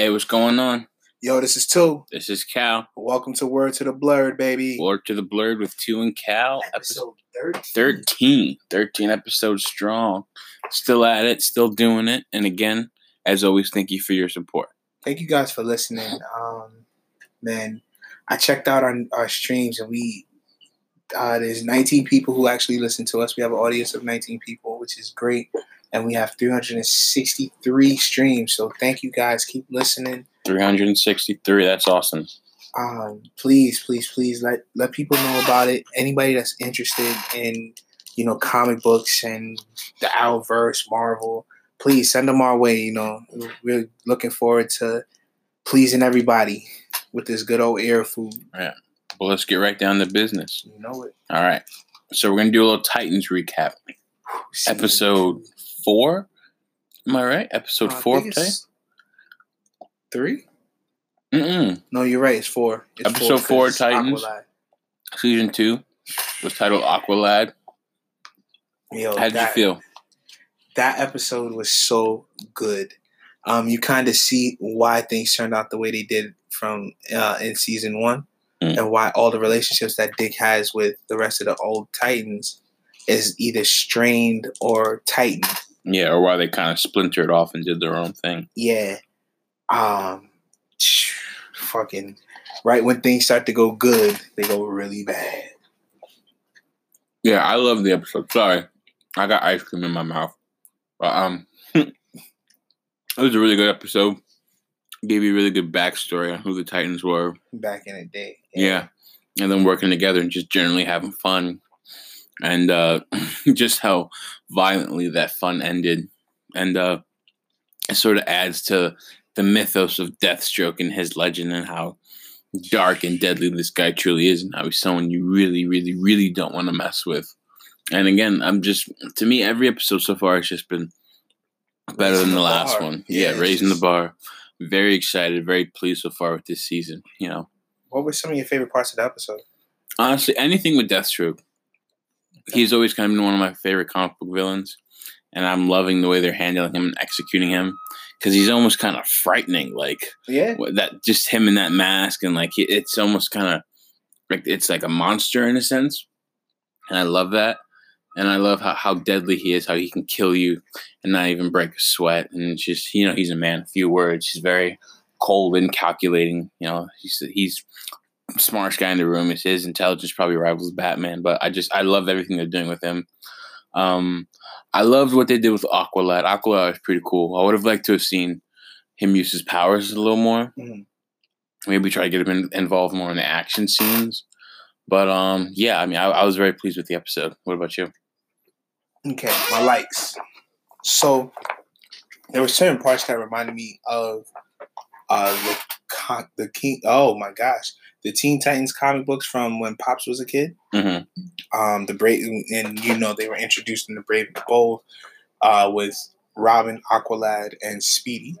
Hey, what's going on? Yo, this is two. This is Cal. Welcome to Word to the Blurred, baby. Word to the Blurred with two and Cal. Episode 13. 13. 13 episodes strong. Still at it, still doing it. And again, as always, thank you for your support. Thank you guys for listening. Um, man, I checked out our, our streams and we uh, there's 19 people who actually listen to us. We have an audience of 19 people, which is great. And we have 363 streams. So thank you guys. Keep listening. 363. That's awesome. Um, please, please, please let let people know about it. Anybody that's interested in, you know, comic books and the Owlverse, Marvel, please send them our way. You know, we're looking forward to pleasing everybody with this good old air food. Yeah. Well, let's get right down to business. You know it. All right. So we're gonna do a little Titans recap. Episode four. Am I right? Episode Uh, four of today. Three? Mm-mm. No, you're right. It's four. It's Episode four, 'cause Titans. Aqualad. Season two was titled Aqualad. Yo, How did that, you feel? That episode was so good. Um, you kind of see why things turned out the way they did from uh, in season one, Mm. and why all the relationships that Dick has with the rest of the old Titans is either strained or tightened. Yeah, or why they kind of splintered off and did their own thing. Yeah. Um, fucking right when things start to go good, they go really bad. Yeah, I love the episode. Sorry, I got ice cream in my mouth. But um, it was a really good episode. Gave you a really good backstory on who the Titans were. Back in the day. Yeah, and then working together and just generally having fun, and uh, just how violently that fun ended, and uh, it sort of adds to the mythos of Deathstroke and his legend and how dark and deadly this guy truly is, and how he's someone you really, really, really don't want to mess with. And again, I'm just to me every episode so far has just been better Raising than the, the last bar. one. Yeah, Yeah, raising just- the bar. Very excited, very pleased so far with this season. You know, What were some of your favorite parts of the episode? honestly, anything with Deathstroke, he's always kind of been one of my favorite comic book villains, and I'm loving the way they're handling him and executing him because he's almost kind of frightening. Like Yeah. that, just him in that mask, and like it's almost kind of like it's like a monster in a sense, and I love that. And I love how, how deadly he is, how he can kill you and not even break a sweat. And just, you know, he's a man, of few words. He's very cold and calculating. You know, he's he's smartest guy in the room. His, his intelligence probably rivals Batman, but I just I love everything they're doing with him. Um, I loved what they did with Aqualad. Aqualad was pretty cool. I would have liked to have seen him use his powers a little more. Mhm. Maybe try to get him in, involved more in the action scenes. But um, yeah, I mean, I, I was very pleased with the episode. What about you? Okay, my likes. So there were certain parts that reminded me of uh the con- the king. Oh my gosh, the Teen Titans comic books from when Pops was a kid. hmm Um, the brave and you know they were introduced in the Brave and the Bold, uh, with Robin, Aqualad, and Speedy.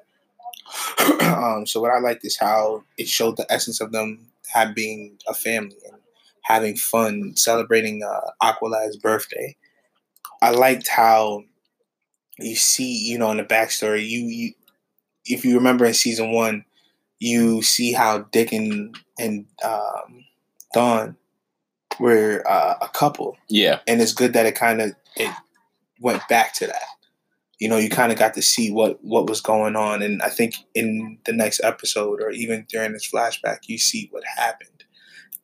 um, so what I liked is how it showed the essence of them have being a family and having fun celebrating uh, Aqualad's birthday. I liked how you see, you know, in the backstory, you, you if you remember in season one, you see how Dick and and um, Dawn were uh, a couple, Yeah, and it's good that it kind of it went back to that. You know, you kind of got to see what what was going on, and I think in the next episode or even during this flashback, you see what happened.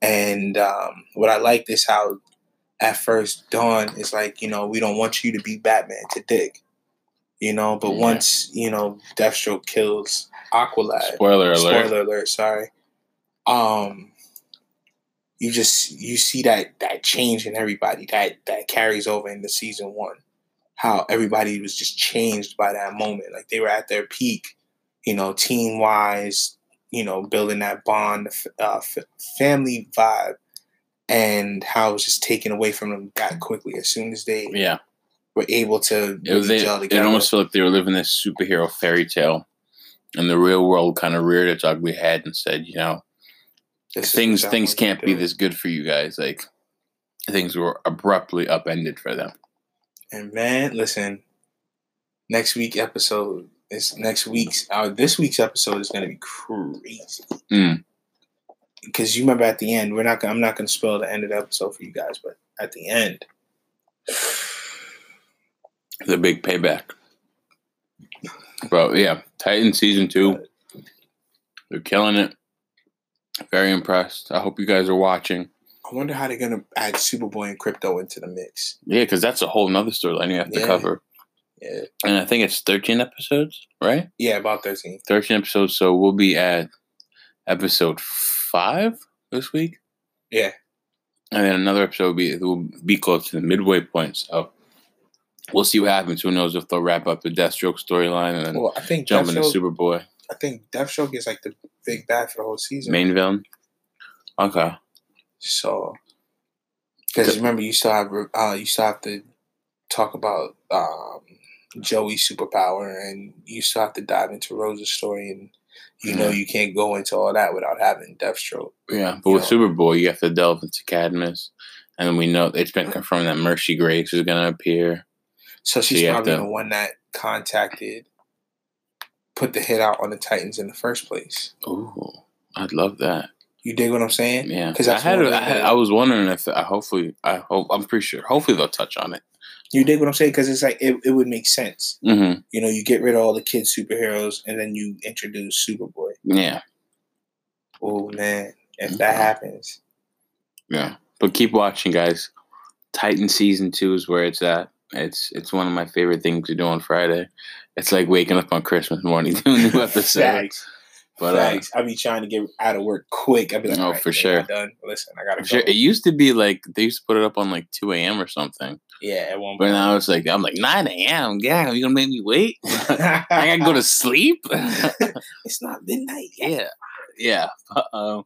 And um, what I liked is how at first Dawn is like, you know, we don't want you to be Batman to Dick, you know, but Yeah. once you know Deathstroke kills Aqualad, spoiler alert. spoiler alert sorry. Um you just you see that that change in everybody that that carries over into season one. How everybody was just changed by that moment. Like they were at their peak you know team wise you know building that bond uh, f- family vibe. And how it was just taken away from them that quickly. As soon as they Yeah, were able to it really They, gel it almost felt like they were living this superhero fairy tale, and the real world kind of reared its ugly head and said, you know, This things things can't be this good for you guys. Like things were abruptly upended for them. And man, listen, next week episode is next week's uh, this week's episode is gonna be crazy. Mm. Because you remember at the end, we're not. I'm not gonna spoil the end of the episode for you guys, but at the end, The big payback. Bro, yeah. Titan season two. They're killing it. Very impressed. I hope you guys are watching. I wonder how they're gonna add Superboy and Krypto into the mix. Yeah, because that's a whole nother storyline you have to Yeah. cover. Yeah, And I think it's 13 episodes, right? yeah, about thirteen. 13 episodes. So we'll be at episode five this week. Yeah. And then another episode will be, will be close to the midway point. So we'll see what happens. Who knows if they'll wrap up the Deathstroke storyline and then Well, I think jump into Deathstroke, Superboy. I think Deathstroke is like the big bad for the whole season. Main villain. Okay. So, because remember, you still have uh, you still have to talk about um, Joey's superpower, and you still have to dive into Rose's story, and you know you can't go into all that without having Deathstroke. Yeah, but with Yeah. Superboy, you have to delve into Cadmus, and we know it's been confirmed that Mercy Graves is going to appear. So she's probably to- the one that contacted, put the hit out on the Titans in the first place. Ooh, I'd love that. You dig what I'm saying? Yeah, 'Cause I had, one a- of I had. the- I was wondering if I hopefully. I hope. I'm pretty sure. Hopefully they'll touch on it. You dig what I'm saying? Because it's like it, it would make sense. Mm-hmm. You know, you get rid of all the kid superheroes, and then you introduce Superboy. Yeah, Oh man, if that Mhm. happens, yeah. But keep watching, guys. Titan season two is where it's at. It's it's one of my favorite things to do on Friday. It's like waking up on Christmas morning doing new episodes. Facts. But uh, Facts. I be trying to get out of work quick. I be like, Oh, "All right, for sure. Done. Listen, I gotta I'm sure it used to be like they used to put it up on like two a.m. or something. Yeah, at one But point. now it's like I'm like nine a.m. Yeah, are you gonna make me wait? I gotta go to sleep. it's not midnight yet. yeah, yeah. Uh,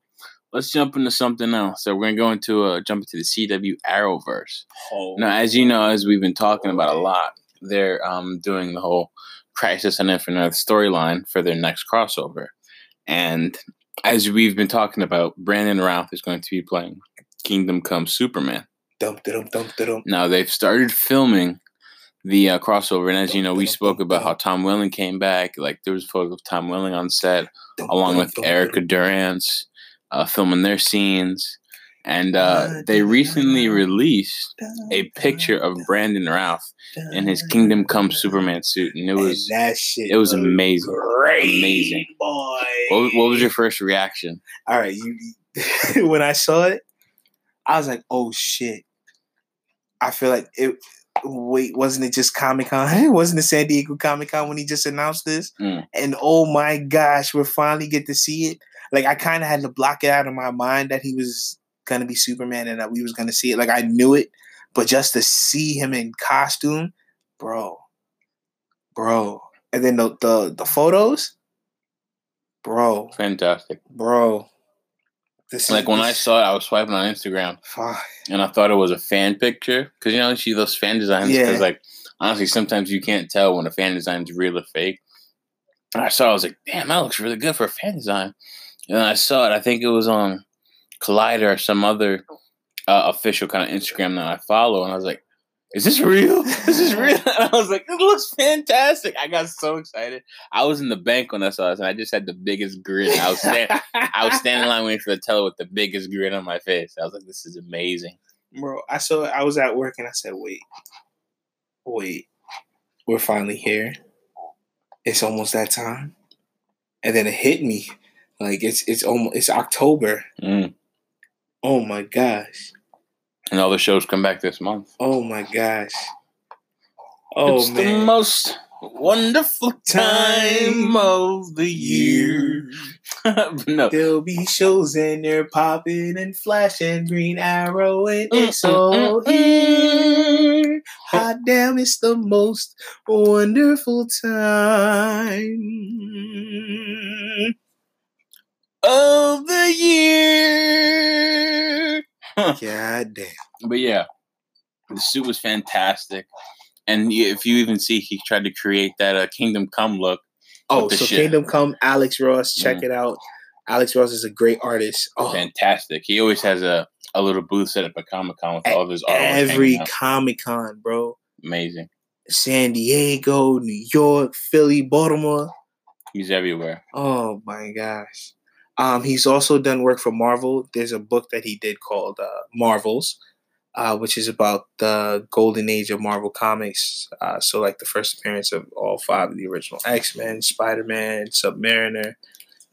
let's jump into something else. So we're gonna go into uh, jump into the CW Arrowverse. Oh, Now, as you know, as we've been talking about a lot, they're um, doing the whole Crisis on Infinite Earth storyline for their next crossover, and as we've been talking about, Brandon Routh is going to be playing Kingdom Come Superman. Dump, dum, dump, dum. Now they've started filming the uh, crossover, and as you know, we spoke about how Tom Welling came back. Like there was photos of Tom Welling on set, along with Erica Durance, uh, filming their scenes, and uh, they recently released a picture of Brandon Routh in his Kingdom Come Superman suit, and it was And that shit. it was amazing. Great, Amazing. boy. What, was- what was your first reaction? All right, you. when I saw it, I was like, "Oh shit!" I feel like it. Wait, wasn't it just Comic Con? wasn't it San Diego Comic Con when he just announced this? Mm. And oh my gosh, we're finally get to see it. Like I kind of had to block it out of my mind that he was gonna be Superman and that we was gonna see it. Like I knew it, but just to see him in costume, bro, bro, and then the the, the photos, bro, Fantastic. bro. This is- Like when I saw it, I was swiping on Instagram, Fuck. and I thought it was a fan picture because you know you see those fan designs. Yeah. Because like honestly, sometimes you can't tell when a fan design is real or fake. And I saw, it, I was like, damn, that looks really good for a fan design. And I saw it. I think it was on Collider or some other uh, official kind of Instagram that I follow, and I was like, is this real? Is this real? And I was like, it looks fantastic. I got so excited. I was in the bank when I saw this, and I just had the biggest grin. I was standing. I was standing in line waiting for the teller with the biggest grin on my face. I was like, "This is amazing." bro. I saw. I was at work and I said, "Wait, wait, we're finally here. It's almost that time." And then it hit me, like it's it's almost it's October. Mm. Oh my gosh. And all the shows come back this month. Oh my gosh. Oh it's the most wonderful time of the year. No, There'll be shows and they're popping and flashing Green Arrow and it's Mm, mm, all mm, here. Hot damn, it's the most wonderful time. Of the year. God damn. But yeah, the suit was fantastic. And if you even see, he tried to create that uh, Kingdom Come look. Oh, so shit. Kingdom Come, Alex Ross, check Mm. it out. Alex Ross is a great artist. Oh, Fantastic. He always has a, a little booth set up at Comic Con with all of his artwork. every. Comic Con, bro. Amazing. San Diego, New York, Philly, Baltimore. He's everywhere. Oh my gosh. Um, he's also done work for Marvel. There's a book that he did called uh, Marvels, uh, which is about the golden age of Marvel Comics. Uh, so, like the first appearance of all five of the original X Men, Spider Man, Submariner,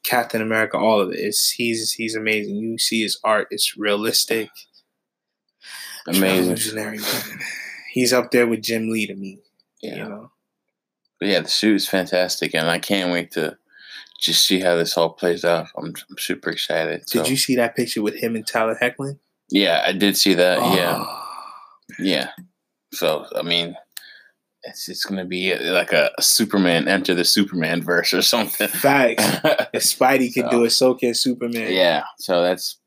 Captain America, all of it. It's, he's he's amazing. You see his art; it's realistic. Amazing. He's up there with Jim Lee to me. Yeah. You know. But yeah, the suit is fantastic, and I can't wait to just see how this all plays out. I'm, I'm super excited. Did so- you see that picture with him and Tyler Hoechlin? Yeah, I did see that. Yeah, Oh, yeah. So I mean, it's it's gonna be like a, a Superman enter the Superman verse or something. Facts. If Spidey can So- do it, so can Superman. yeah. So that's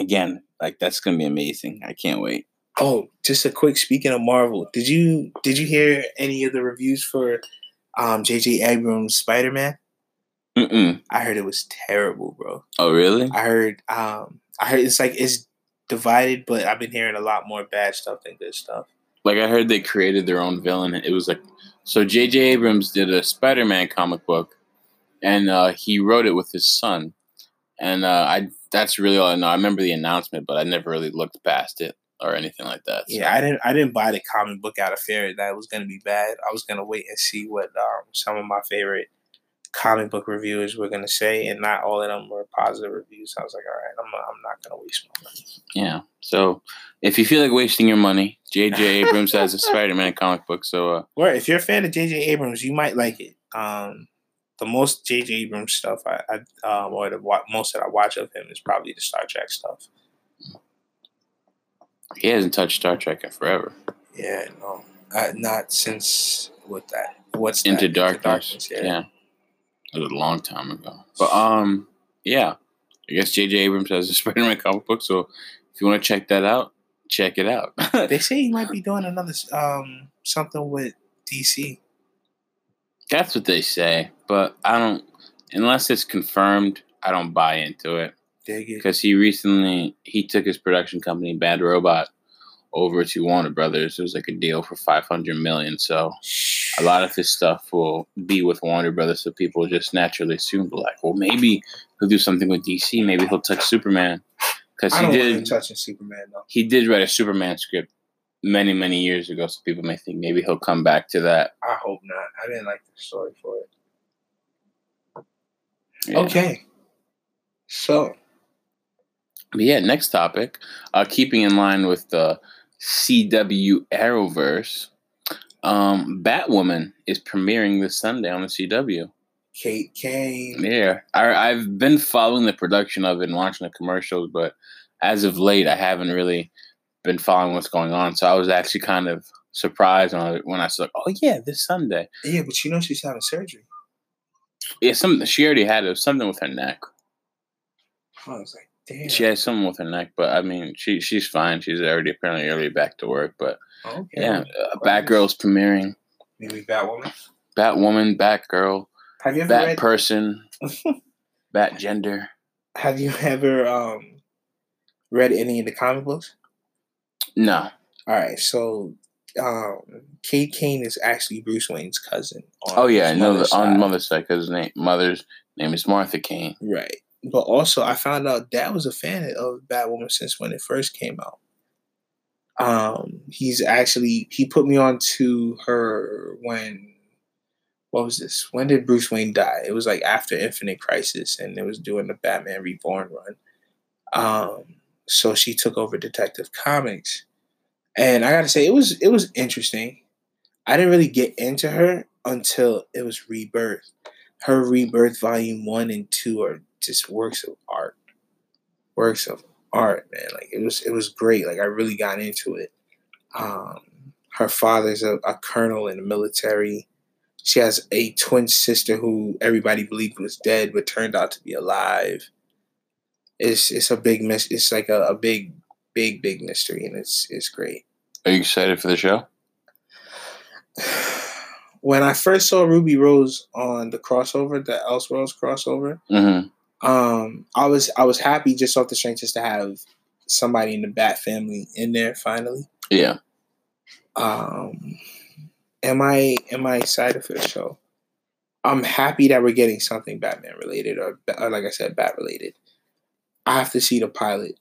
again like that's gonna be amazing. I can't wait. Oh, just a quick speaking of Marvel, did you did you hear any of the reviews for um JJ Abrams Spider Man? Mm-mm. I heard it was terrible, bro. Oh really? I heard um I heard it's like it's divided, but I've been hearing a lot more bad stuff than good stuff. Like I heard they created their own villain. It was like so J.J. Abrams did a Spider-Man comic book, and uh, he wrote it with his son. And uh, I that's really all I know. I remember the announcement, but I never really looked past it or anything like that. so- Yeah, I didn't I didn't buy the comic book out of fear that it was gonna be bad. I was gonna wait and see what um some of my favorite comic book reviewers were gonna say, and not all of them were positive reviews. I was like, all right, I'm not, I'm not gonna waste my money. Yeah. So if you feel like wasting your money, J.J. Abrams has a Spider-Man comic book. So uh, Or if you're a fan of J.J. Abrams, you might like it. Um, the most J.J. Abrams stuff I, I um, or the wa- most that I watch of him is probably the Star Trek stuff. he hasn't touched Star Trek in forever. Yeah, no, uh, not since what that. What's that? Into Darkness. yeah. It was a long time ago. But um, yeah. I guess J.J. Abrams has a Spider-Man comic book. So if you want to check that out, check it out. They say he might be doing another um something with DC. That's what they say, but I don't. Unless it's confirmed, I don't buy into it because he recently he took his production company Bad Robot over to Warner Brothers. It was like a deal for five hundred million. So a lot of his stuff will be with Warner Brothers. So people just naturally assume, like, well, maybe he'll do something with DC. Maybe he'll touch Superman because he did. touching Superman though. He did write a Superman script many many years ago. So people may think maybe he'll come back to that. I hope not. I didn't like the story for it. Yeah. Okay. So But yeah, next topic. Uh, keeping in line with the CW Arrowverse, um, Batwoman is premiering this Sunday on the CW. Kate Kane. Yeah, I, I've been following the production of it and watching the commercials, but as of late, I haven't really been following what's going on. So I was actually kind of surprised when I, when I saw, oh yeah, this Sunday. Yeah, but you know she's having surgery. Yeah, some she already had it something with her neck. I was like, damn. She has something with her neck, but I mean, she she's fine. She's already apparently already back to work, but. Okay. Yeah, uh, Batgirl's premiering. Maybe Batwoman. Batwoman, Batgirl, Have you ever Bat read? person, Bat gender. have you ever um read any of the comic books? No. All right, so um, Kate Kane is actually Bruce Wayne's cousin. on Oh yeah, I know mother's the, on side. mother's side because name mother's name is Martha Kane. Right. But also, I found out Dad was a fan of Batwoman since when it first came out. Um, he's actually he put me on to her when what was this? When did Bruce Wayne die? It was like after Infinite Crisis, and it was doing the Batman Reborn run. Um, so she took over Detective Comics, and I gotta say it was it was interesting. I didn't really get into her until it was Rebirth. Her Rebirth Volume One and Two are just works of art, works of art, man. Like it was it was great. Like I really got into it. Um, her father's a, a colonel in the military. She has a twin sister who everybody believed was dead, but turned out to be alive. It's it's a big mis- It's like a, a big, big, big mystery, and it's it's great. Are you excited for the show? When I first saw Ruby Rose on the crossover, the Elseworlds crossover, Mm-hmm. Um, I was I was happy just off the strength just to have somebody in the Bat family in there finally. Yeah. Um, am I am I excited for the show? I'm happy that we're getting something Batman related or, or like I said, Bat related. I have to see the pilot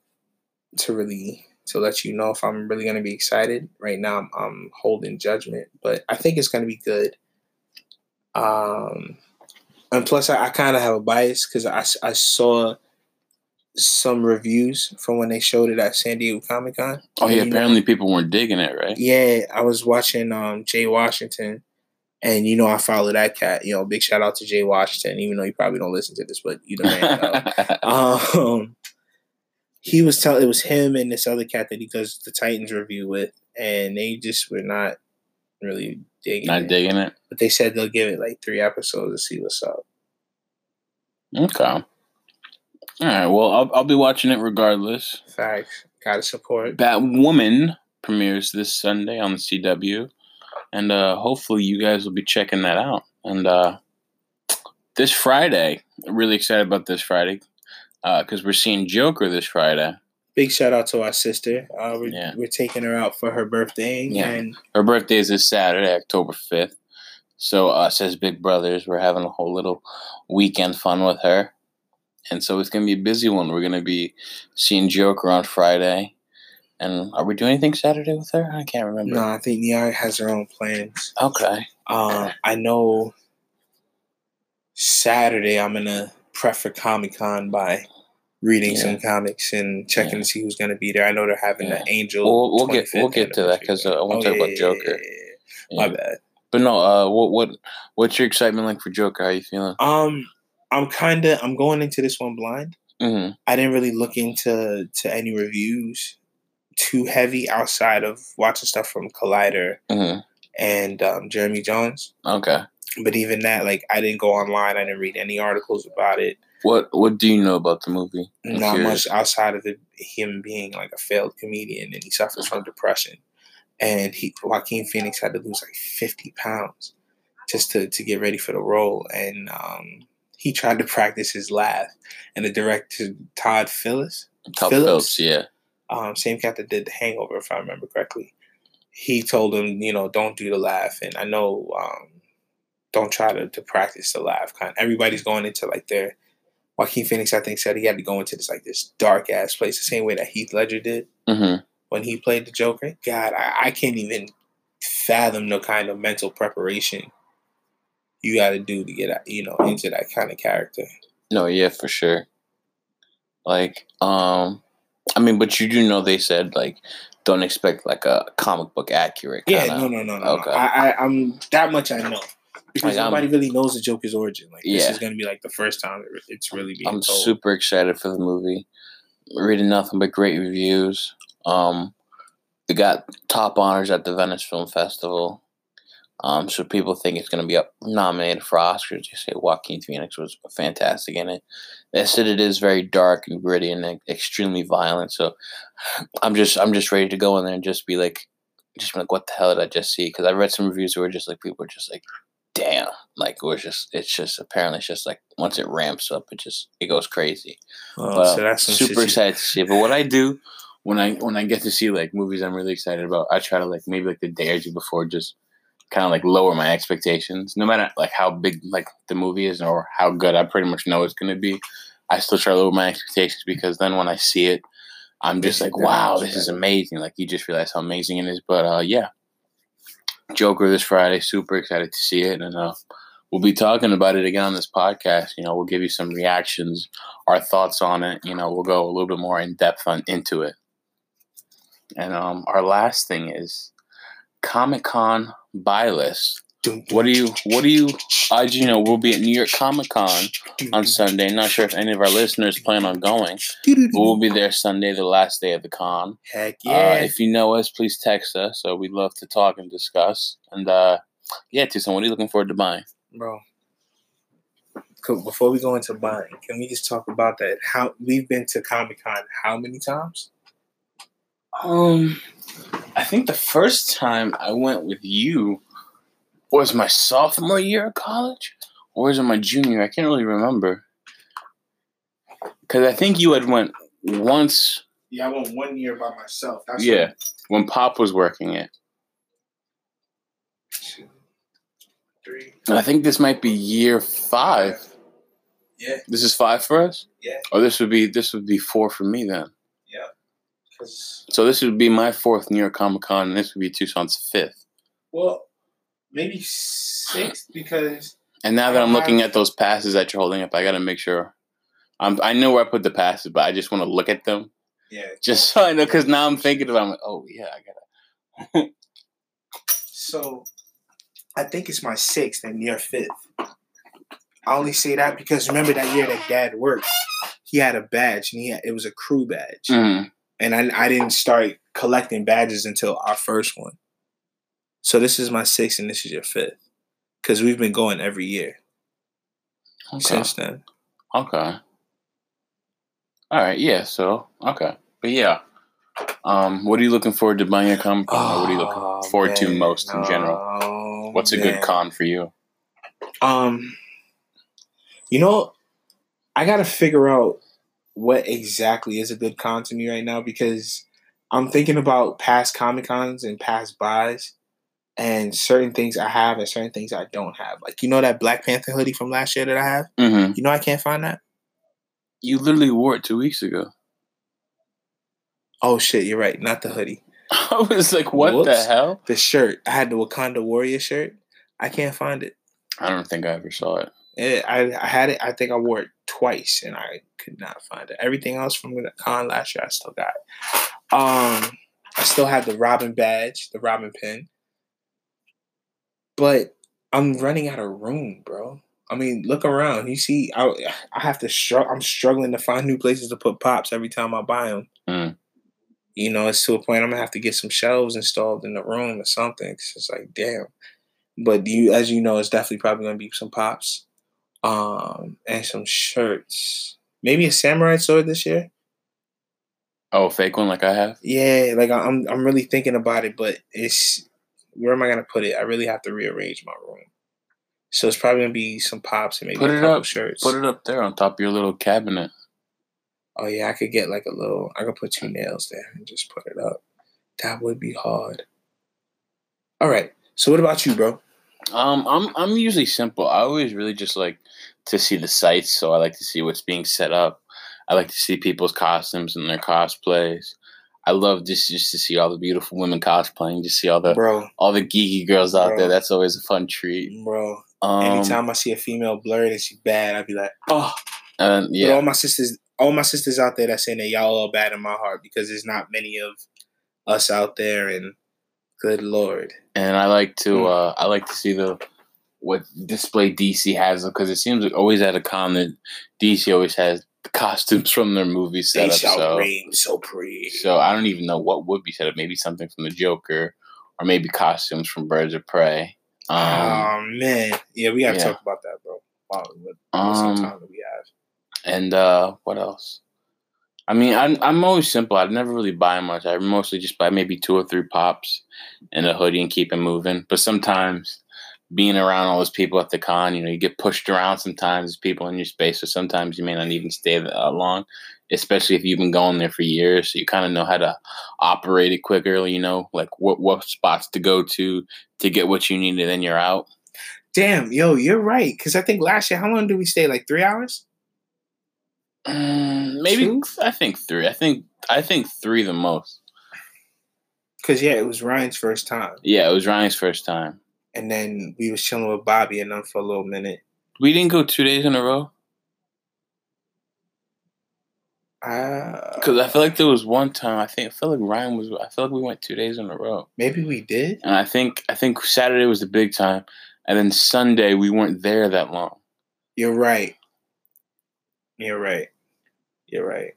to really to let you know if I'm really gonna be excited. Right now, I'm, I'm holding judgment, but I think it's gonna be good. Um, and plus, I, I kind of have a bias because I, I saw some reviews from when they showed it at San Diego Comic Con. Oh yeah, apparently know, people weren't digging it, right? Yeah, I was watching um, Jay Washington, and you know I follow that cat. You know, big shout out to Jay Washington, even though you probably don't listen to this, but you know. um, he was telling it was him and this other cat that he does the Titans review with, and they just were not really digging not it. digging it. But they said they'll give it like three episodes to see what's up. Okay. All right. Well, I'll I'll be watching it regardless. Facts. Gotta support. Batwoman premieres this Sunday on the CW, and uh, hopefully you guys will be checking that out. And uh, this Friday, really excited about this Friday because uh, we're seeing Joker this Friday. Big shout out to our sister. Uh, we're, yeah. we're taking her out for her birthday. Yeah. And her birthday is this Saturday, October 5th. So us as big brothers, we're having a whole little weekend fun with her. And so it's going to be a busy one. We're going to be seeing Joker on Friday. And are we doing anything Saturday with her? I can't remember. No, I think Nia has her own plans. Okay. Uh, I know Saturday I'm going to prep for Comic Con by reading yeah. some comics and checking yeah. to see who's going to be there. I know they're having yeah. the Angel. We'll, we'll get we'll get to that because uh, I want to oh, talk about Joker. My bad. But no, uh, what what what's your excitement like for Joker? How you feeling? Um, I'm kind of I'm going into this one blind. Mm-hmm. I didn't really look into to any reviews too heavy outside of watching stuff from Collider mm-hmm. and um, Jeremy Jahns. Okay. But even that, like, I didn't go online. I didn't read any articles about it. What What do you know about the movie? I'm Not curious. much outside of it, him being like a failed comedian and he suffers from depression. And he Joaquin Phoenix had to lose like 50 pounds just to, to get ready for the role. And um, he tried to practice his laugh. And the director, Todd Phillips, Todd Phillips, Phillips yeah. Um, same cat that did The Hangover, if I remember correctly. He told him, you know, don't do the laugh. And I know um, don't try to, to practice the laugh. Kind everybody's going into like their Joaquin Phoenix, I think, said he had to go into this like this dark ass place, the same way that Heath Ledger did mm-hmm. when he played the Joker. God, I, I can't even fathom the kind of mental preparation you got to do to get you know into that kind of character. No, yeah, for sure. Like, um, I mean, but you do know they said like don't expect like a comic book accurate. Kinda. Yeah, no, no, no, no. Okay. I, I, I'm that much I know because like, nobody I'm, really knows the Joker's origin. Like this is going to be like the first time it's really being. I'm told. super excited for the movie. Reading nothing but great reviews. Um, we got top honors at the Venice Film Festival. Um, so people think it's going to be up nominated for Oscars. You say Joaquin Phoenix was fantastic in it. They said it is very dark and gritty and extremely violent. So I'm just I'm just ready to go in there and just be like, just be like, what the hell did I just see? Because I read some reviews where just like people were just like, damn, like we're just it's just apparently it's just like once it ramps up, it just it goes crazy. Oh, but so that's super excited to see. But what I do when I when I get to see like movies I'm really excited about, I try to like maybe like the day or two before just kind of like lower my expectations. No matter like how big like the movie is or how good I pretty much know it's gonna be, I still try to lower my expectations because then when I see it, I'm just like, wow, this is amazing. Like you just realize how amazing it is. But uh, yeah, Joker this Friday. Super excited to see it, and uh, we'll be talking about it again on this podcast. You know, we'll give you some reactions, our thoughts on it. You know, we'll go a little bit more in depth on into it. And um, our last thing is Comic Con buy list. What do you? What do you? I you know we'll be at New York Comic Con on Sunday. Not sure if any of our listeners plan on going. We'll be there Sunday, the last day of the con. Heck uh, yeah! Uh, if you know us, please text us. So we'd love to talk and discuss. And uh, yeah, Tucson, what are you looking forward to buying, bro? Before we go into buying, can we just talk about that? How we've been to Comic Con how many times? Um, I think the first time I went with you was my sophomore year of college, or was it my junior? I can't really remember. Because I think you had went once. Yeah, I went one year by myself. That's yeah, when, when Pop was working it. three. I think this might be year five. Yeah, This is five for us. yeah, Or this would be this would be four for me then. yeah. So this would be my fourth New York Comic Con, and this would be Tucson's fifth. well, maybe six because And now that I'm looking at those passes that you're holding up, I got to make sure. I'm, I know where I put the passes, but I just want to look at them yeah. just so I know. Because now I'm thinking about, I'm like, oh yeah, I gotta. So I think it's my sixth and near fifth. I only say that because remember that year that Dad worked, he had a badge and he had, it was a crew badge, Mm. and I I didn't start collecting badges until our first one. So this is my sixth and this is your fifth, because we've been going every year Okay. since then. Okay. All right. Yeah. So okay, but yeah. Um, what are you looking forward to buying a comic con? or what are you looking Oh, forward to most in general? Oh, What's a man. good con for you? Um, you know, I gotta figure out what exactly is a good con to me right now because I'm thinking about past Comic Cons and past buys and certain things I have and certain things I don't have. Like you know that Black Panther hoodie from last year that I have? Mm-hmm. You know I can't find that? You literally wore it two weeks ago. Oh shit, you're right. Not the hoodie. I was like, what the hell? The shirt. I had the Wakanda Warrior shirt. I can't find it. I don't think I ever saw it. It, I, I had it. I think I wore it twice, and I could not find it. Everything else from the con last year, I still got. Um, I still have the Robin badge, the Robin pin, but I'm running out of room, bro. I mean, look around. You see, I I have to struggle. I'm struggling to find new places to put pops every time I buy them. Mm. You know, it's to a point I'm gonna have to get some shelves installed in the room or something. It's like, damn. But you, as you know, it's definitely probably gonna be some pops um, and some shirts. Maybe a samurai sword this year. Oh, a fake one like I have. Yeah, like I'm I'm really thinking about it, but it's where am I gonna put it? I really have to rearrange my room. So it's probably gonna be some pops and maybe Put a it couple up. shirts. Put it up there on top of your little cabinet. Oh yeah, I could get like a little. I could put two nails there and just put it up. That would be hard. All right. So what about you, bro? Um, I'm I'm usually simple. I always really just like to see the sights, so I like to see what's being set up. I like to see people's costumes and their cosplays. I love just just to see all the beautiful women cosplaying, just see all the Bro, all the geeky girls out Bro. there. That's always a fun treat. bro. Um, Anytime I see a female blurred and she's bad, I'd be like, oh. and But yeah, all my sisters, all my sisters out there that saying that y'all are bad in my heart because there's not many of us out there, and good lord, and I like to Mm. uh I like to see the what display DC has because it seems like always at a con that DC always has costumes from their movies they set shall So reign so pretty. So I don't even know what would be set up. Maybe something from the Joker, or maybe costumes from Birds of Prey. Um, oh man, yeah, we gotta yeah. talk about that, bro. Wow, what, what um, time that we have. and uh, what else? I mean, I'm I'm always simple. I never really buy much. I mostly just buy maybe two or three pops and a hoodie and keep it moving. But sometimes, being around all those people at the con, you know, you get pushed around. Sometimes people in your space, so sometimes you may not even stay that long. Especially if you've been going there for years, so you kind of know how to operate it quicker. You know, like what what spots to go to to get what you need, and then you're out. Damn, yo, you're right. Because I think last year, how long did we stay? Like three hours? Mm, maybe Two? I think three. I think I think three the most. Because yeah, it was Ryan's first time, Yeah, it was Ryan's first time. And then we was chilling with Bobby and them for a little minute. We didn't go two days in a row Uh, because I feel like there was one time. I think I feel like Ryan was. I feel like we went two days in a row, maybe we did. and I think I think Saturday was the big time, and then Sunday we weren't there that long. You're right. You're right. You're right.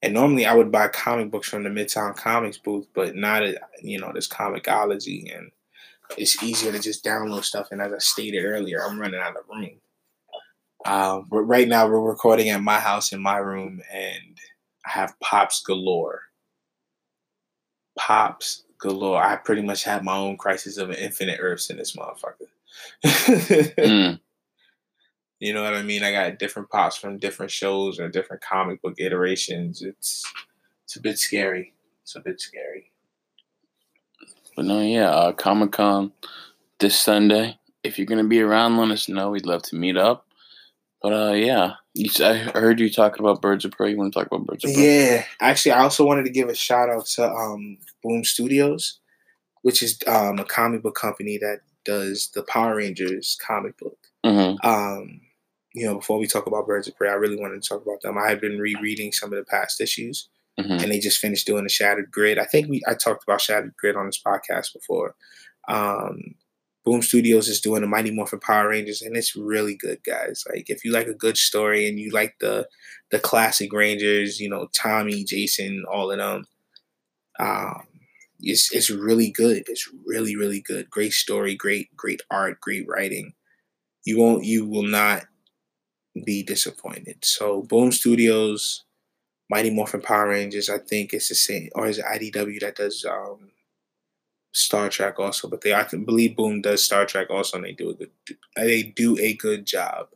And normally I would buy comic books from the Midtown Comics booth, but now that you know there's Comixology and it's easier to just download stuff. And as I stated earlier, I'm running out of room. Um, but right now we're recording at my house in my room, and I have pops galore. Pops galore. I pretty much have my own Crisis of Infinite Earths in this motherfucker. Mm. You know what I mean? I got different pops from different shows or different comic book iterations. It's it's a bit scary. It's a bit scary. But no, yeah, uh, Comic Con this Sunday. if you're gonna be around, let us know. We'd love to meet up. But uh, yeah, you, I heard you talking about Birds of Prey. You want to talk about Birds of Prey? Yeah, actually, I also wanted to give a shout out to um, Boom Studios, which is um, a comic book company that does the Power Rangers comic book. Mm-hmm. Um, you know, before we talk about Birds of Prey, I really wanted to talk about them. I had been rereading some of the past issues, Mm-hmm. and they just finished doing the Shattered Grid. I think we I talked about Shattered Grid on this podcast before. Um, Boom Studios is doing the Mighty Morphin Power Rangers, and it's really good, guys. Like if you like a good story and you like the the classic Rangers, you know Tommy, Jason, all of them. Um, it's it's really good. It's really really good. Great story, great great art, great writing. You won't you will not be disappointed. So Boom Studios, Mighty Morphin Power Rangers, I think it's the same, or is it IDW that does um, Star Trek also? But they I believe Boom does Star Trek also, and they do a good they do a good job.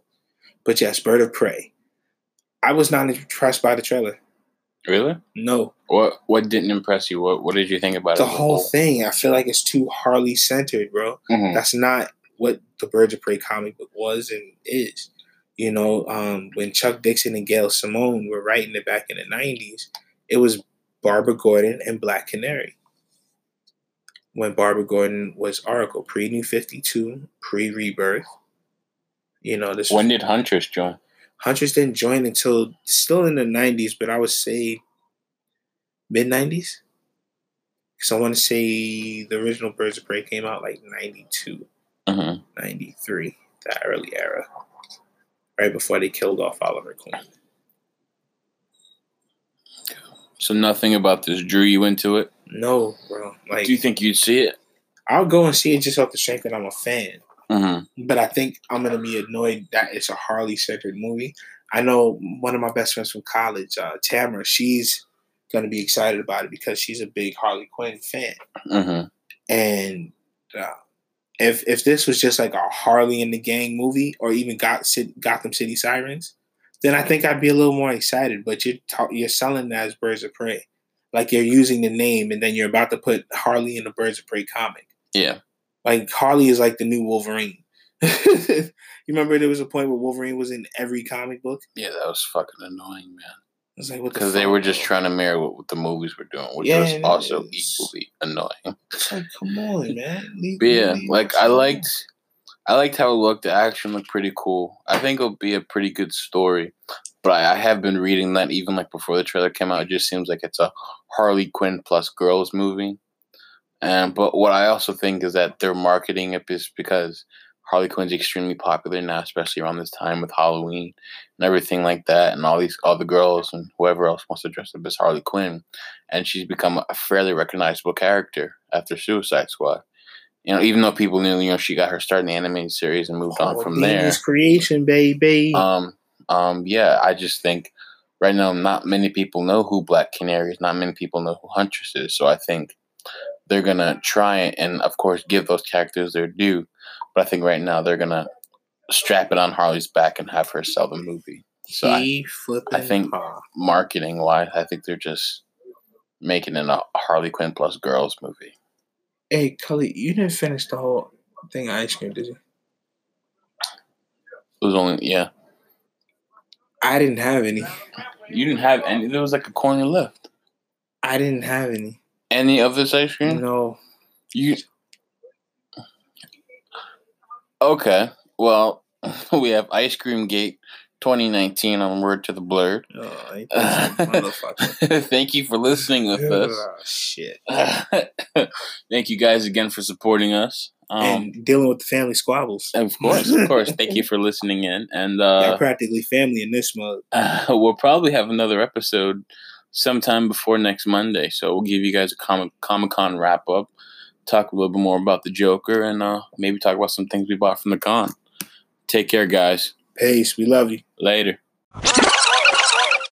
But yes, Bird of Prey. I was not impressed by the trailer. Really? No, What What didn't impress you? What What did you think about the it? a whole thing. I feel like it's too Harley centered, bro. Mhm. That's not what the Birds of Prey comic book was and is. You know, um, when Chuck Dixon and Gail Simone were writing it back in the '90s, it was Barbara Gordon and Black Canary. When Barbara Gordon was Oracle, pre New Fifty Two, pre Rebirth. You know, this When did Huntress join? Huntress didn't join until still in the '90s, but I would say mid '90s. Because I want to say the original Birds of Prey came out like 92, hmm 93, that early era, right before they killed off Oliver Queen. So nothing about this drew you into it. No, bro. Like, Do you think you'd see it? I'll go and see it just off the strength that I'm a fan. Mm-hmm. But I think I'm gonna be annoyed that it's a Harley centered movie. I know one of my best friends from college, uh, Tamara. She's gonna be excited about it because she's a big Harley Quinn fan. Mm-hmm. And uh, if if this was just like a Harley and the Gang movie, or even Got Gotham City Sirens, then I think I'd be a little more excited. But you're ta- you're selling that as Birds of Prey, like you're using the name, and then you're about to put Harley in the Birds of Prey comic. Yeah. Like Harley is like the new Wolverine. you remember there was a point where Wolverine was in every comic book. Yeah, that was fucking annoying, man. Was like, the Because they were just trying to mirror what, what the movies were doing, which Yeah, was also is. equally annoying. It's like, come on, man. Leave- yeah, leave like I liked, I liked how it looked. The action looked pretty cool. I think it'll be a pretty good story. But I, I have been reading that even like before the trailer came out, it just seems like it's a Harley Quinn plus girls movie. And but what I also think is that they're marketing it is because Harley Quinn's extremely popular now, especially around this time with Halloween and everything like that, and all these all the girls and whoever else wants to dress up as Harley Quinn, and she's become a fairly recognizable character after Suicide Squad. You know, even though people knew, you know, she got her start in the animated series and moved on Oh, from there. Creation, baby. Um, um, yeah, I just think right now not many people know who Black Canary is. Not many people know who Huntress is. So I think they're gonna try it and, of course, give those characters their due. But I think right now they're gonna strap it on Harley's back and have her sell the movie. So I. I think- marketing wise, I think they're just making it a Harley Quinn plus girls movie. Hey, Cully, you didn't finish the whole thing of ice cream, did you? It was only yeah. I didn't have any. You didn't have any. There was like a corner left. I didn't have any. Any of this ice cream? No. You okay? Well, we have Ice Cream Gate 2019 on Word to the Blurred. Oh, ain't that some motherfucker. Thank you for listening with us. Oh, shit. Thank you guys again for supporting us. Um, and dealing with the family squabbles. of course, of course. Thank you for listening in, and uh, practically family in this mug. we'll probably have another episode sometime before next Monday. So we'll give you guys a Comic Con wrap up, talk a little bit more about the Joker, and uh, maybe talk about some things we bought from the con. Take care, guys. Peace. We love you. Later.